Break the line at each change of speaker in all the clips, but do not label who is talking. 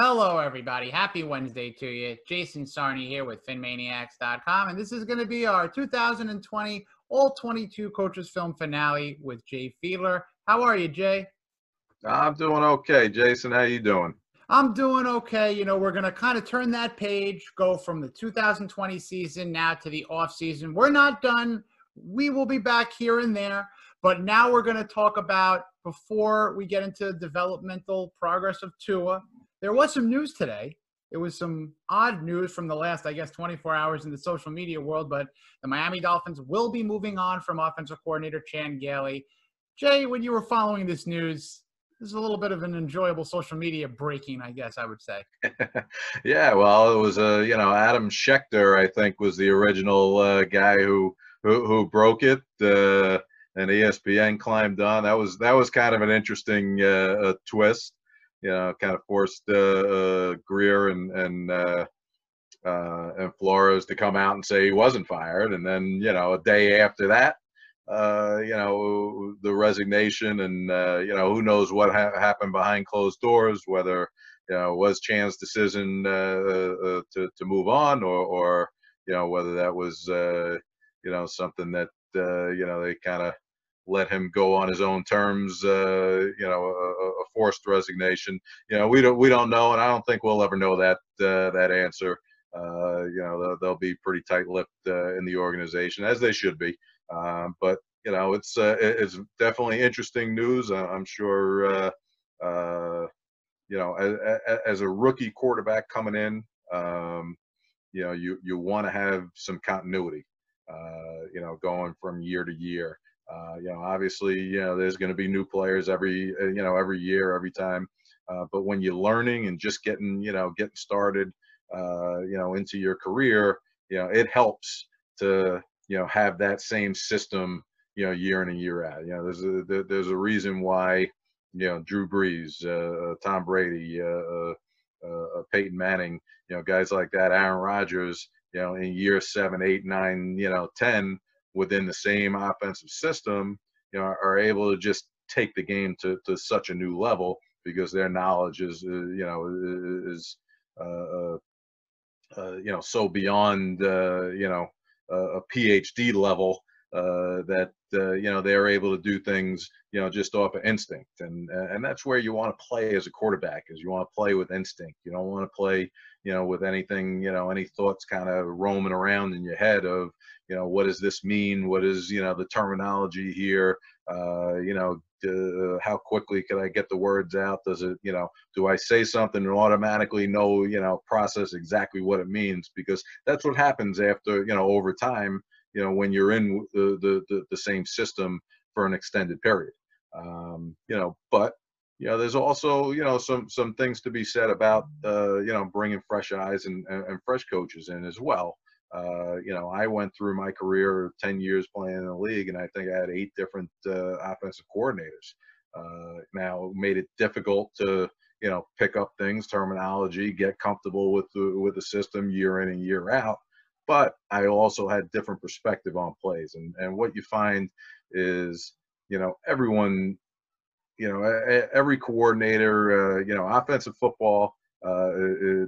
Hello, everybody. Happy Wednesday to you. Jason Sarney here with PhinManiacs.com, and this is going to be our 2020 All 22 Coaches Film finale with Jay Fiedler. How are you, Jay?
I'm doing okay, Jason. How you doing?
I'm doing okay. You know, we're going to kind of turn that page, go from the 2020 season now to the off season. We're not done. We will be back here and there, but now we're going to talk about before we get into developmental progress of Tua there was some news today. It was some odd news from the last, I guess, 24 hours in the social media world, but the Miami Dolphins will be moving on from offensive coordinator Chan Gailey. Jay, when you were following this news, this is a little bit of an enjoyable social media breaking, I guess I would say.
yeah, well, it was uh, you know Adam Schefter, I think, was the original uh, guy who, who, who broke it, uh, and ESPN climbed on. That was that was kind of an interesting uh, twist you know, kind of forced uh, uh, Grier and and uh, uh, and Flores to come out and say he wasn't fired, and then you know a day after that, uh, you know the resignation, and uh, you know who knows what ha- happened behind closed doors, whether you know was Chan's decision uh, uh, to to move on, or or you know whether that was uh, you know something that uh, you know they kind of let him go on his own terms, uh, you know, a, a, forced resignation. You know, we don't we don't know, and I don't think we'll ever know that uh, that answer. Uh, you know, they'll, they'll, be pretty tight-lipped uh, in the organization, as they should be. Um, but you know, it's uh, it's definitely interesting news. I'm sure. Uh, you know, as, as, a rookie quarterback coming in, um, you know, you you want to have some continuity. you know, going from year to year. Uh, you know, obviously, you know, there's going to be new players every, uh, you know, every year, every time. Uh, but when you're learning and just getting, you know, getting started, uh, you know, into your career, you know, it helps to, you know, have that same system, you know, year in and year out. You know, there's a there's a reason why, you know, Drew Brees, uh, Tom Brady, uh, Peyton Manning, you know, guys like that, Aaron Rodgers, you know, in year seven, eight, nine, you know, ten within the same offensive system, you know, are able to just take the game to, to such a new level because their knowledge is, uh, you know, is, uh, uh, uh, you know, so beyond, uh, you know, a PhD level uh, that uh, you know they're able to do things you know just off of instinct and and that's where you want to play as a quarterback is you want to play with instinct you don't want to play you know with anything you know any thoughts kind of roaming around in your head of you know what does this mean what is you know the terminology here uh, you know uh, how quickly can i get the words out does it you know do i say something and automatically know you know process exactly what it means because that's what happens after you know over time you know when you're in the the, the, the same system for an extended period um, you know but you know there's also you know some some things to be said about uh, you know bringing fresh eyes and, and, and fresh coaches in as well uh, you know, I went through my career 10 years playing in the league, and I think I had eight different uh, offensive coordinators. Uh, now, made it difficult to, you know, pick up things, terminology, get comfortable with the, with the system year in and year out. But I also had different perspective on plays, and and what you find is, you know, everyone, you know, every coordinator, uh, you know, offensive football uh,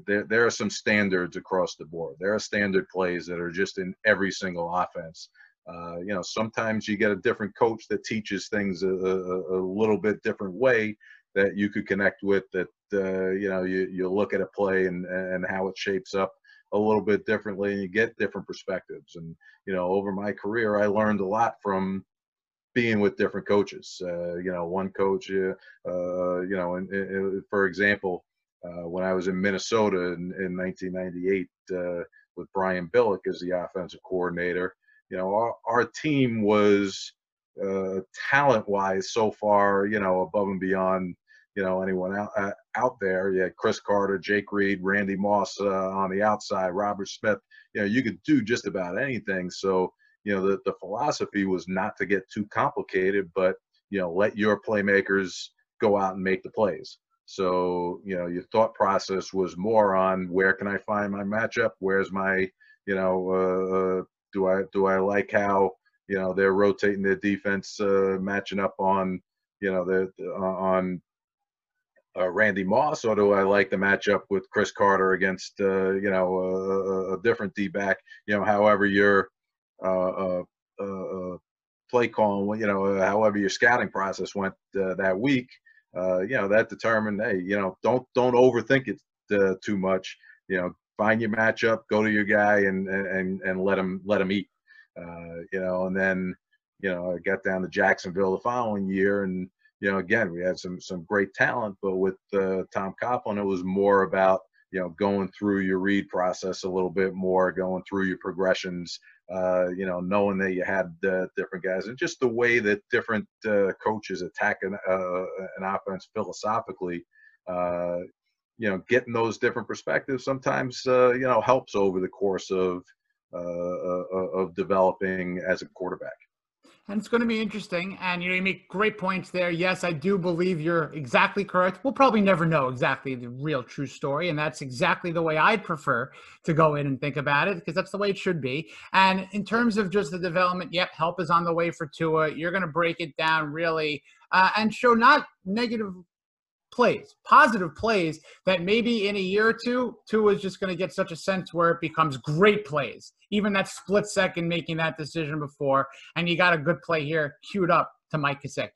there, there are some standards across the board. There are standard plays that are just in every single offense. Uh, you know, sometimes you get a different coach that teaches things a, a, a little bit different way that you could connect with. That uh, you know, you you look at a play and and how it shapes up a little bit differently, and you get different perspectives. And you know, over my career, I learned a lot from being with different coaches. Uh, you know, one coach, uh, you know, and, and, for example, uh, when I was in Minnesota in, in 1998 uh, with Brian Billick as the offensive coordinator. You know, our, our team was uh, talent-wise so far, you know, above and beyond, you know, anyone out uh, out there. You had Cris Carter, Jake Reed, Randy Moss uh, on the outside, Robert Smith. You know, you could do just about anything. So, you know, the the philosophy was not to get too complicated, but you know, let your playmakers go out and make the plays. So, you know, your thought process was more on where can I find my matchup? Where's my, you know, uh, uh, do I do I like how you know they're rotating their defense, uh, matching up on, you know, the on uh, Randy Moss, or do I like the matchup with Cris Carter against uh, you know a, a different D back? You know, however your uh, uh, uh, play calling, you know, however your scouting process went that week, you know, that determined, hey, you know, don't don't overthink it too much. You know, find your matchup, go to your guy, and and and let him let him eat. you know, and then you know, I got down to Jacksonville the following year, and you know, again, we had some some great talent, but with uh, Tom Coughlin, it was more about you know going through your read process a little bit more, going through your progressions, uh, you know, knowing that you had uh, different guys, and just the way that different uh, coaches attack an, uh, an offense philosophically. Uh, you know, getting those different perspectives sometimes you know helps over the course of of developing as a quarterback
and it's going to be interesting. And you know, you make great points there. Yes, I do believe you're exactly correct. We'll probably never know exactly the real true story, and that's exactly the way I'd prefer to go in and think about it because that's the way it should be. And in terms of just the development, yep, help is on the way for Tua. You're going to break it down really uh, and show not negative plays, positive plays that maybe in a year or two, Tua is just going to get such a sense where it becomes great plays. Even that split second making that decision before, and you got a good play here queued up to Mike Gesicki.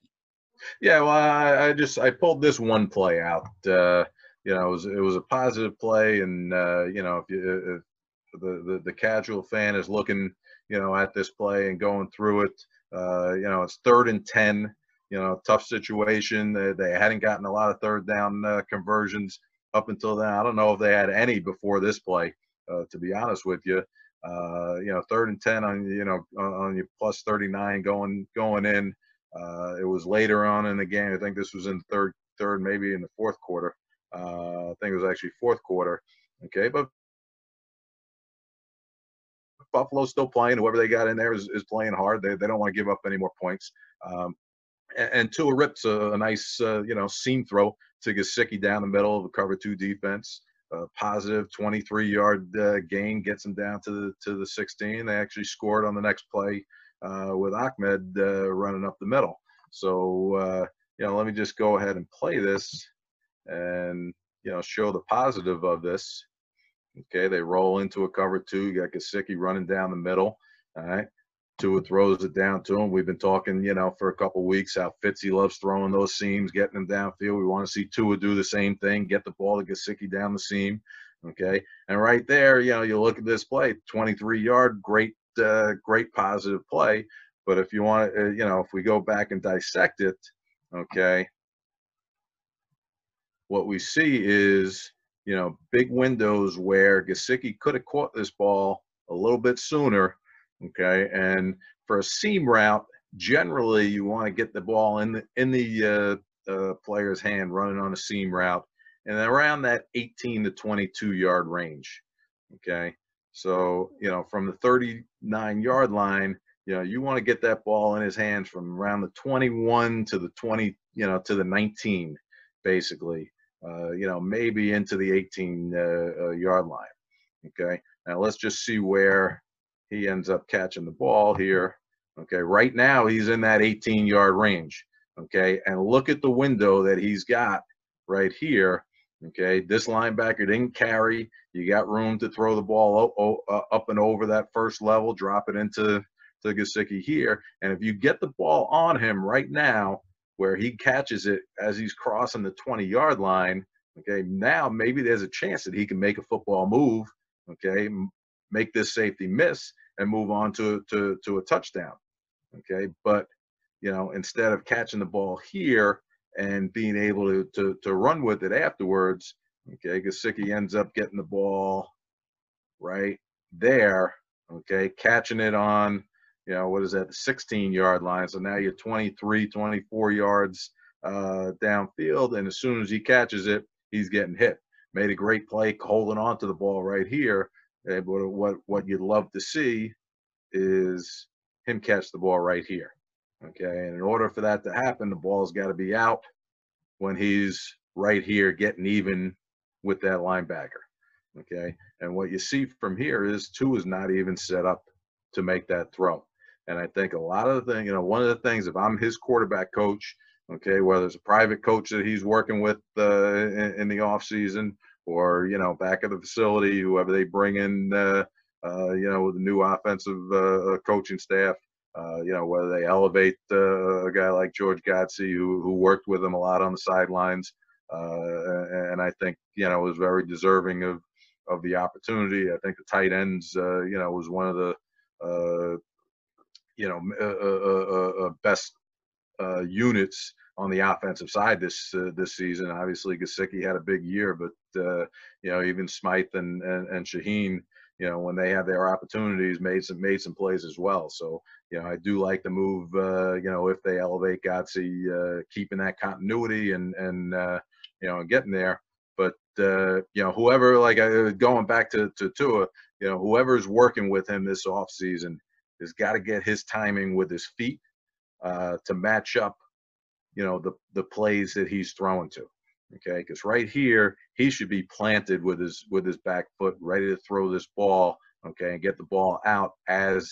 Yeah, well, I, I, just I pulled this one play out. Uh, you know, it was it was a positive play, and uh, you know, if, you, if the, the the casual fan is looking, you know, at this play and going through it, uh, you know, it's third and ten you know, tough situation. They, they hadn't gotten a lot of third down uh, conversions up until then. I don't know if they had any before this play, uh, to be honest with you. Uh, you know, third and ten on you know on your plus 39 going going in. Uh, it was later on in the game. I think this was in third third maybe in the fourth quarter. Uh, I think it was actually fourth quarter. Okay, but Buffalo's still playing. Whoever they got in there is, is playing hard. They, they don't want to give up any more points. Um, and Tua rips a, a nice, uh, you know, seam throw to Gesicki down the middle of the cover two defense. A positive 23 yard uh, gain gets them down to the to the 16. They actually scored on the next play uh, with Ahmed uh, running up the middle. So uh, you know, let me just go ahead and play this, and you know, show the positive of this. Okay, they roll into a cover two. You got Gesicki running down the middle. All right. Tua throws it down to him. We've been talking, you know, for a couple weeks how Fitzy loves throwing those seams, getting them downfield. We want to see Tua do the same thing, get the ball to Gesicki down the seam. Okay, and right there, you know, you look at this play, 23 yard, great, uh, great positive play. But if you want, uh, you know, if we go back and dissect it, okay, what we see is, you know, big windows where Gesicki could have caught this ball a little bit sooner Okay, and for a seam route, generally you want to get the ball in the in the uh, uh, player's hand running on a seam route, and around that 18 to 22 yard range. Okay, so you know from the 39 yard line, you know you want to get that ball in his hands from around the 21 to the 20, you know, to the 19, basically. Uh, you know, maybe into the 18 uh, uh, yard line. Okay, now let's just see where he ends up catching the ball here. Okay, right now he's in that 18 yard range. Okay, and look at the window that he's got right here. Okay, this linebacker didn't carry. You got room to throw the ball uh, up and over that first level, drop it into to Gesicki here. And if you get the ball on him right now, where he catches it as he's crossing the 20 yard line, okay, now maybe there's a chance that he can make a football move, okay, make this safety miss and move on to to to a touchdown. Okay, but you know instead of catching the ball here and being able to to, to run with it afterwards, okay, Gesicki ends up getting the ball right there. Okay, catching it on you know what is that the 16 yard line so now you're 23 24 yards uh, downfield and as soon as he catches it he's getting hit made a great play holding on to the ball right here but what what you'd love to see is him catch the ball right here. Okay, and in order for that to happen, the ball's got to be out when he's right here getting even with that linebacker. Okay, and what you see from here is Tua is not even set up to make that throw. And I think a lot of the thing, you know, one of the things, if I'm his quarterback coach, Okay, whether it's a private coach that he's working with uh, in, in the off season, or you know back at the facility, whoever they bring in, uh, uh, you know, with the new offensive uh, coaching staff. Uh, you know, whether they elevate uh, a guy like George Godsey, who, who worked with him a lot on the sidelines, uh, and I think you know was very deserving of of the opportunity. I think the tight ends, uh, you know, was one of the uh, you know uh, best units on the offensive side this this season. Obviously, Gesicki had a big year, but you know even Smythe and, and and Shaheen you know, when they had their opportunities, made some made some plays as well. So, you know, I do like the move. Uh, you know, if they elevate Godsey, uh, keeping that continuity and and uh, you know, getting there. But uh, you know, whoever like uh, going back to to Tua, you know, whoever's working with him this off season has got to get his timing with his feet uh, to match up. You know, the the plays that he's throwing to okay? Because right here he should be planted with his with his back foot ready to throw this ball okay and get the ball out as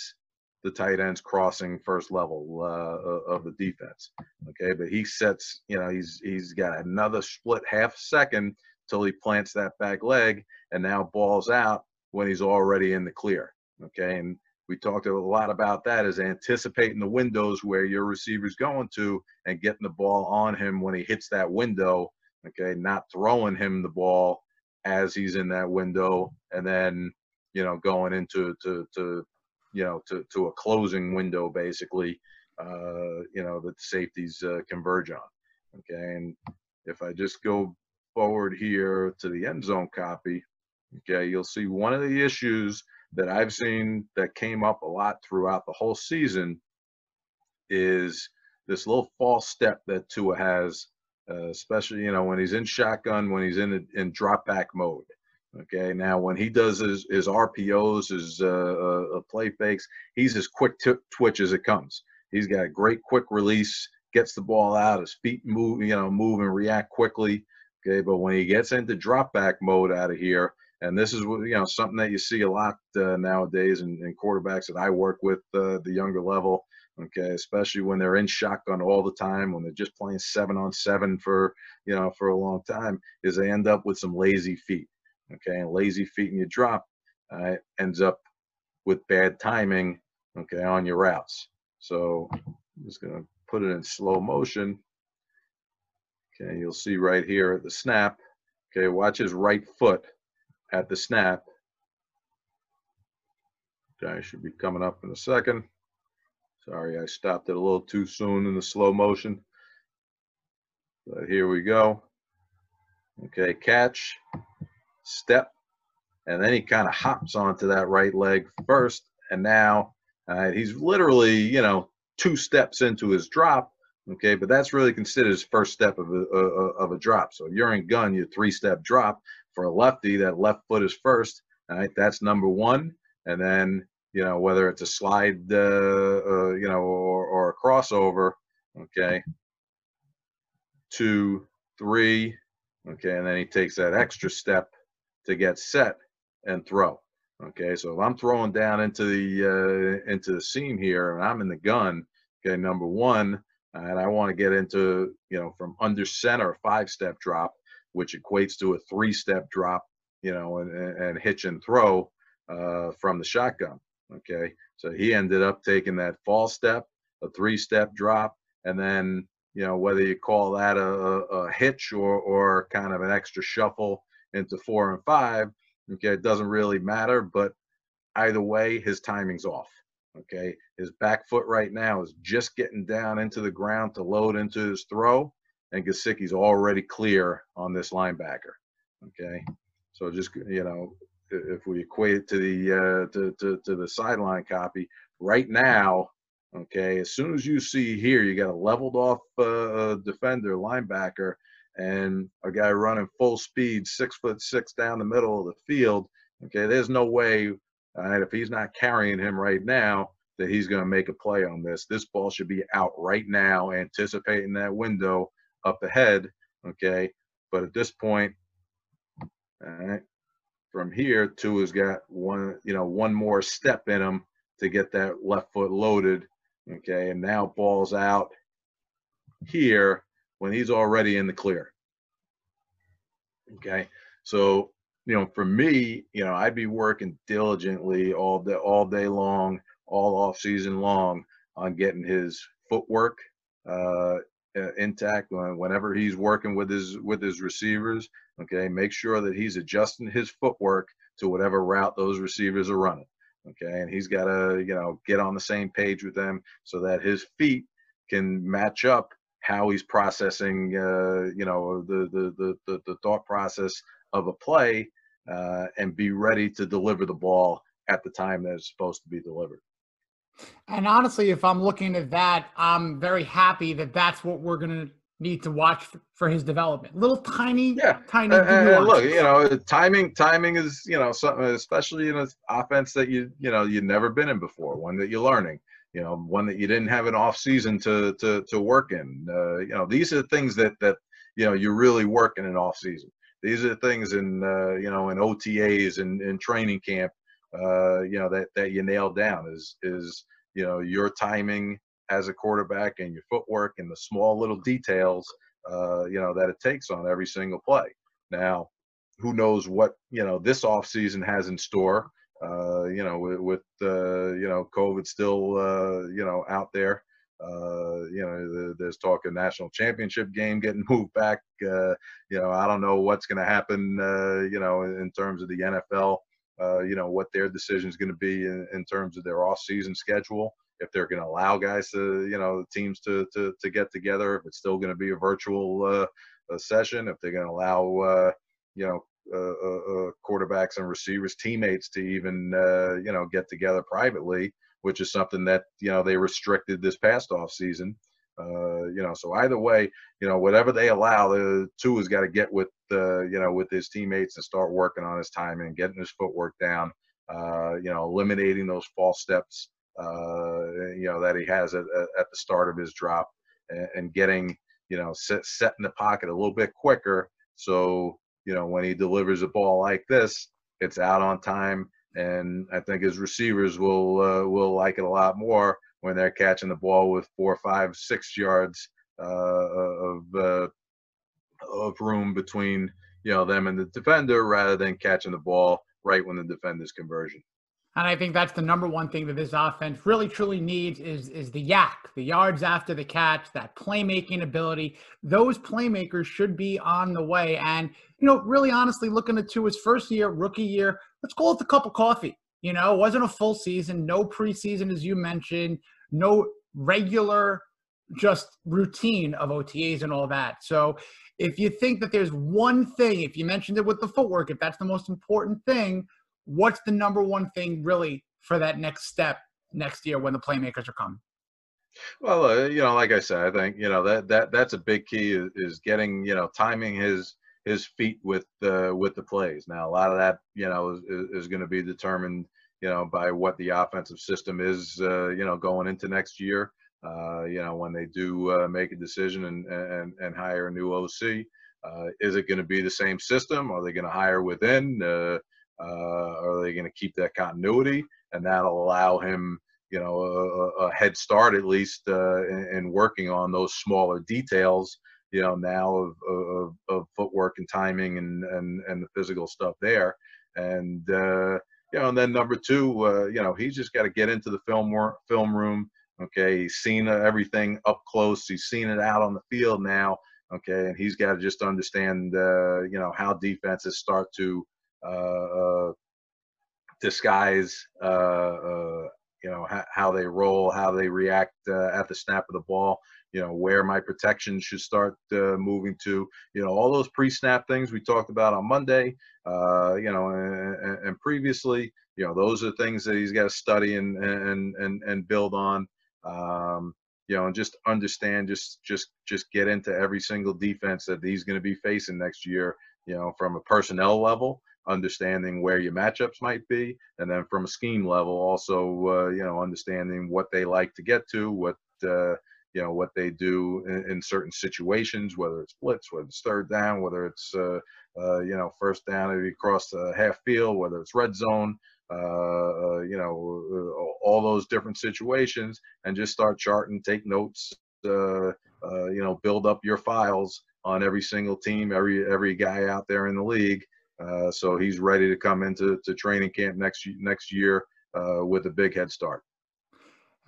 the tight ends crossing first level uh, of the defense okay? But he sets you know he's he's got another split half second till he plants that back leg and now balls out when he's already in the clear okay? And we talked a lot about that is anticipating the windows where your receiver's going to and getting the ball on him when he hits that window okay, not throwing him the ball as he's in that window, and then you know going into to to you know to to a closing window basically, uh, you know that the safeties uh, converge on. Okay, and if I just go forward here to the end zone copy, okay, you'll see one of the issues that I've seen that came up a lot throughout the whole season is this little false step that Tua has uh, especially you know when he's in shotgun, when he's in in drop back mode. Okay, now when he does his his RPOs, his uh, uh, play fakes, he's as quick t- twitch as it comes. He's got a great quick release, gets the ball out, his feet move, you know, move and react quickly. Okay, but when he gets into drop back mode out of here, and this is you know something that you see a lot uh, nowadays in, in, quarterbacks that I work with uh, the younger level okay especially when they're in shotgun all the time when they're just playing seven on seven for you know for a long time is they end up with some lazy feet okay? And lazy feet and you drop uh, ends up with bad timing okay on your routes. So i'm just to put it in slow motion. Okay you'll see right here at the snap okay watch his right foot at the snap okay should be coming up in a second Sorry, I stopped it a little too soon in the slow motion. But here we go. Okay, catch, step, and then he kind of hops onto that right leg first. And now uh, he's literally, you know, two steps into his drop. Okay, but that's really considered his first step of a, of a drop. So you're in gun, you three step drop. For a lefty, that left foot is first. Right, that's number one. And then you know, whether it's a slide, uh, uh, you know, or, or a crossover, okay, two, three, okay, and then he takes that extra step to get set and throw. Okay, so if I'm throwing down into the uh, into the seam here and I'm in the gun, okay, number one, and I want to get into you know from under center five step drop, which equates to a three step drop, you know, and, and hitch and throw uh, from the shotgun. Okay, so he ended up taking that fall step, a three-step drop, and then you know whether you call that a, a, hitch or or kind of an extra shuffle into four and five. Okay, it doesn't really matter, but either way, his timing's off. Okay, his back foot right now is just getting down into the ground to load into his throw, and Gesicki's already clear on this linebacker. Okay, so just you know if we equate it to the uh, to, to, to the sideline copy right now okay as soon as you see here you got a leveled off uh, defender linebacker and a guy running full speed six foot six down the middle of the field okay there's no way right, if he's not carrying him right now that he's going to make a play on this this ball should be out right now anticipating that window up ahead okay but at this point all right from here, Tua's got one, you know, one more step in him to get that left foot loaded. Okay, and now ball's out. here when he's already in the clear. Okay. So, you know, for me, you know, I'd be working diligently all day, all day long, all off season long on getting his footwork uh, intact whenever he's working with his with his receivers. Okay, make sure that he's adjusting his footwork to whatever route those receivers are running. Okay, and he's got to you know get on the same page with them so that his feet can match up how he's processing uh, you know the, the the the thought process of a play uh, and be ready to deliver the ball at the time that it's supposed to be delivered.
And honestly, if I'm looking at that, I'm very happy that that's what we're going to need to watch for his development. Little tiny,
yeah,
tiny.
Uh, look, you know, timing, timing is you know something, especially in an offense that you you know you've never been in before, one that you're learning. You know, one that you didn't have an off season to to to work in. Uh, you know, these are the things that that you know you're really working in an off season. These are the things in uh, you know in OTAs and in training camp uh, you know that that you nailed down is is you know your timing as a quarterback and your footwork and the small little details uh, you know that it takes on every single play. Now, who knows what you know this off season has in store? Uh, you know, with, with uh, you know COVID still uh, you know out there. Uh, you know, there's talk of national championship game getting moved back. Uh, you know, I don't know what's going to happen. Uh, you know, in terms of the NFL uh, you know what their decision is going to be in, in, terms of their off-season schedule. If they're going to allow guys to, you know, the teams to to, to get together. If it's still going to be a virtual uh, a session. If they're going to allow, uh, you know, uh, uh, uh, quarterbacks and receivers, teammates to even, you know, get together privately, which is something that you know they restricted this past off season. Uh, you know, so either way, you know, whatever they allow, the Tua has got to get with, uh, you know, with his teammates and start working on his timing getting his footwork down. Uh, you know, eliminating those false steps, uh, you know, that he has at, at the start of his drop, and, and getting, you know, set, set in the pocket a little bit quicker. So, you know, when he delivers a ball like this, it's out on time, and I think his receivers will uh, will like it a lot more when they're catching the ball with four, five, six yards uh, of uh, of room between you know them and the defender, rather than catching the ball right when the defender's conversion.
And I think that's the number one thing that this offense really truly needs is is the YAC, the yards after the catch, that playmaking ability. Those playmakers should be on the way. And you know, really honestly, looking at to his first year, rookie year, let's call it the cup of coffee. You know, it wasn't a full season, no preseason, as you mentioned, no regular just routine of OTAs and all that. So if you think that there's one thing, if you mentioned it with the footwork, if that's the most important thing, what's the number one thing really for that next step next year when the playmakers are coming?
Well, uh, you know, like I said, I think you know that that that's a big key is, is getting you know timing his his feet with uh, with the plays. Now, a lot of that, you know, is, is going to be determined, you know, by what the offensive system is, uh, you know, going into next year. Uh, you know, when they do uh, make a decision and, and and hire a new OC, uh, is it going to be the same system? Are they going to hire within? Uh, are they going to keep that continuity? And that'll allow him, you know, a, a head start at least in, in working on those smaller details you know now of, of, of footwork and timing and, and and the physical stuff there and uh, you know and then number two uh, you know he's just got to get into the film film room okay? He's seen everything up close. He's seen it out on the field now okay? And he's got to just understand uh, you know how defenses start to uh, uh, disguise uh, you know how they roll how they react at the snap of the ball you know where my protection should start uh, moving to you know all those pre-snap things we talked about on monday uh, you know and, and, previously you know those are things that he's got to study and and and, and build on um, you know and just understand just just just get into every single defense that he's going to be facing next year you know from a personnel level understanding where your matchups might be and then from a scheme level also uh, you know understanding what they like to get to what uh, you know what they do in, in, certain situations, whether it's blitz, whether it's third down, whether it's uh, uh, you know first down across the half field, whether it's red zone, uh, uh you know uh, all those different situations, and just start charting, take notes, uh, you know, build up your files on every single team, every every guy out there in the league. So he's ready to come into to training camp next next year with a big head start.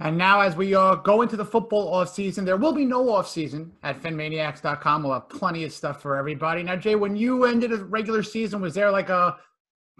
And now, as we go into the football off season, there will be no off season at phinmaniacs.com. We'll have plenty of stuff for everybody. Now, Jay, when you ended a regular season, was there like a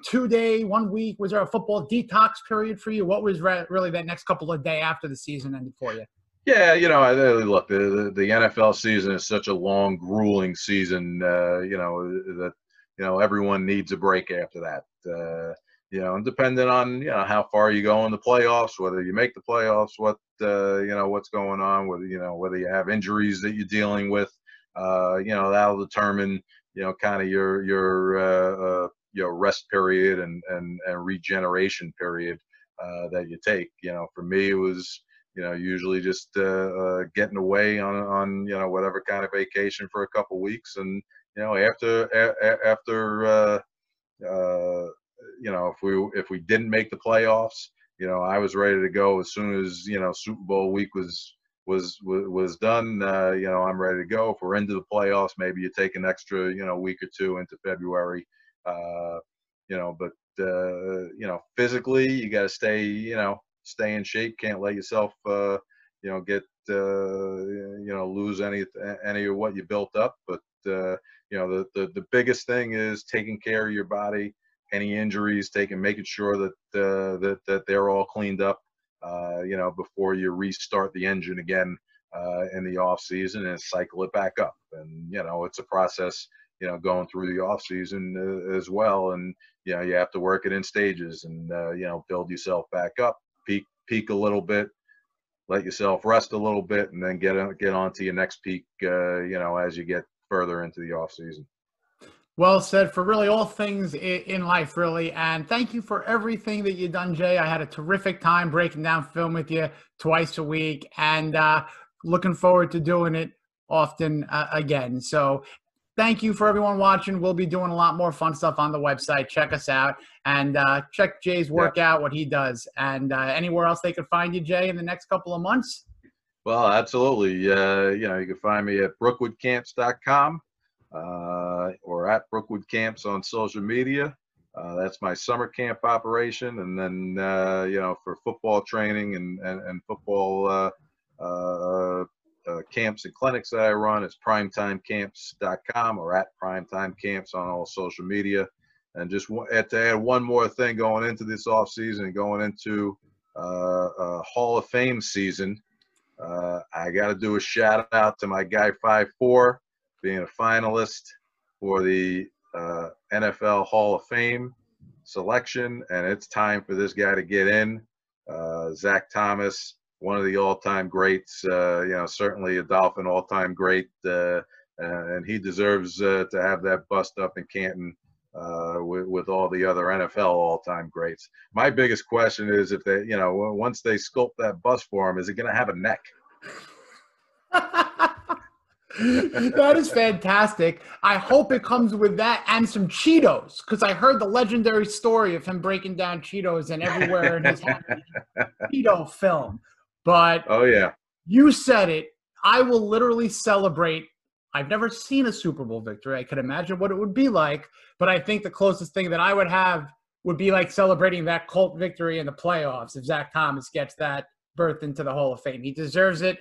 two day, one week? Was there a football detox period for you? What was re- really that next couple of day after the season ended for you?
Yeah, you know, look, the, the, the NFL season is such a long, grueling season. Uh, you know that you know everyone needs a break after that. Uh, you know, and depending on you know how far you go in the playoffs, whether you make the playoffs, what uh, you know what's going on, whether you know whether you have injuries that you're dealing with, uh, you know that'll determine you know kind of your your uh, uh, your rest period and and, and regeneration period uh, that you take. You know, for me it was you know usually just uh, getting away on on you know whatever kind of vacation for a couple weeks, and you know after a, after uh, uh, you know if we if we didn't make the playoffs, you know I was ready to go as soon as you know Super Bowl week was was was done. Uh, you know I'm ready to go. If we're into the playoffs, maybe you take an extra you know week or two into February. Uh, you know, but uh, you know physically you got to stay you know stay in shape. Can't let yourself, uh, you know, get uh, you know lose any any of what you built up. But uh, you know, the, the the biggest thing is taking care of your body. Any injuries, taken, making sure that uh, that that they're all cleaned up. Uh, you know, before you restart the engine again uh, in the off season and cycle it back up. And you know, it's a process. You know, going through the off season uh, as well, and you know, you have to work it in stages and uh, you know build yourself back up peak peak a little bit, let yourself rest a little bit, and then get get on to your next peak. Uh, you know, as you get further into the off season.
Well said for really all things in life, really. And thank you for everything that you've done, Jay. I had a terrific time breaking down film with you twice a week, and uh, looking forward to doing it often uh, again. So thank you for everyone watching. We'll be doing a lot more fun stuff on the website. Check us out and uh, check Jay's work yeah. out, what he does. And uh, anywhere else they could find you, Jay, in the next couple of months?
Well, absolutely. Uh, you know, you can find me at brookwoodcamps.com uh, or at Brookwood Camps on social media. Uh, that's my summer camp operation. And then, uh, you know, for football training and, and, and football uh, camps and clinics that I run. It's primetimecamps.com or at primetimecamps on all social media. And just to add one more thing going into this off season, going into uh, uh, Hall of Fame season, uh, I got to do a shout out to my guy Five Four, being a finalist for the uh, NFL Hall of Fame selection, and it's time for this guy to get in. Uh, Zach Thomas one of the all-time greats. Uh, you know, certainly a Dolphin all-time great, uh, and he deserves uh, to have that bust up in Canton uh, with, with all the other NFL all-time greats. My biggest question is if they, you know, once they sculpt that bust for him, is it going to have a neck?
that is fantastic. I hope it comes with that and some Cheetos because I heard the legendary story of him breaking down Cheetos and everywhere in his Cheeto film. But
oh yeah,
you said it. I will literally celebrate. I've never seen a Super Bowl victory. I could imagine what it would be like, but I think the closest thing that I would have would be like celebrating that Colt victory in the playoffs if Zach Thomas gets that berth into the Hall of Fame. He deserves it.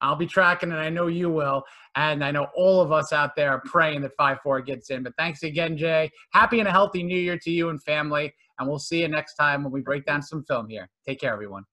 I'll be tracking it. I know you will. And I know all of us out there are praying that 5 4 gets in. But thanks again, Jay. Happy and a healthy new year to you and family. And we'll see you next time when we break down some film here. Take care, everyone.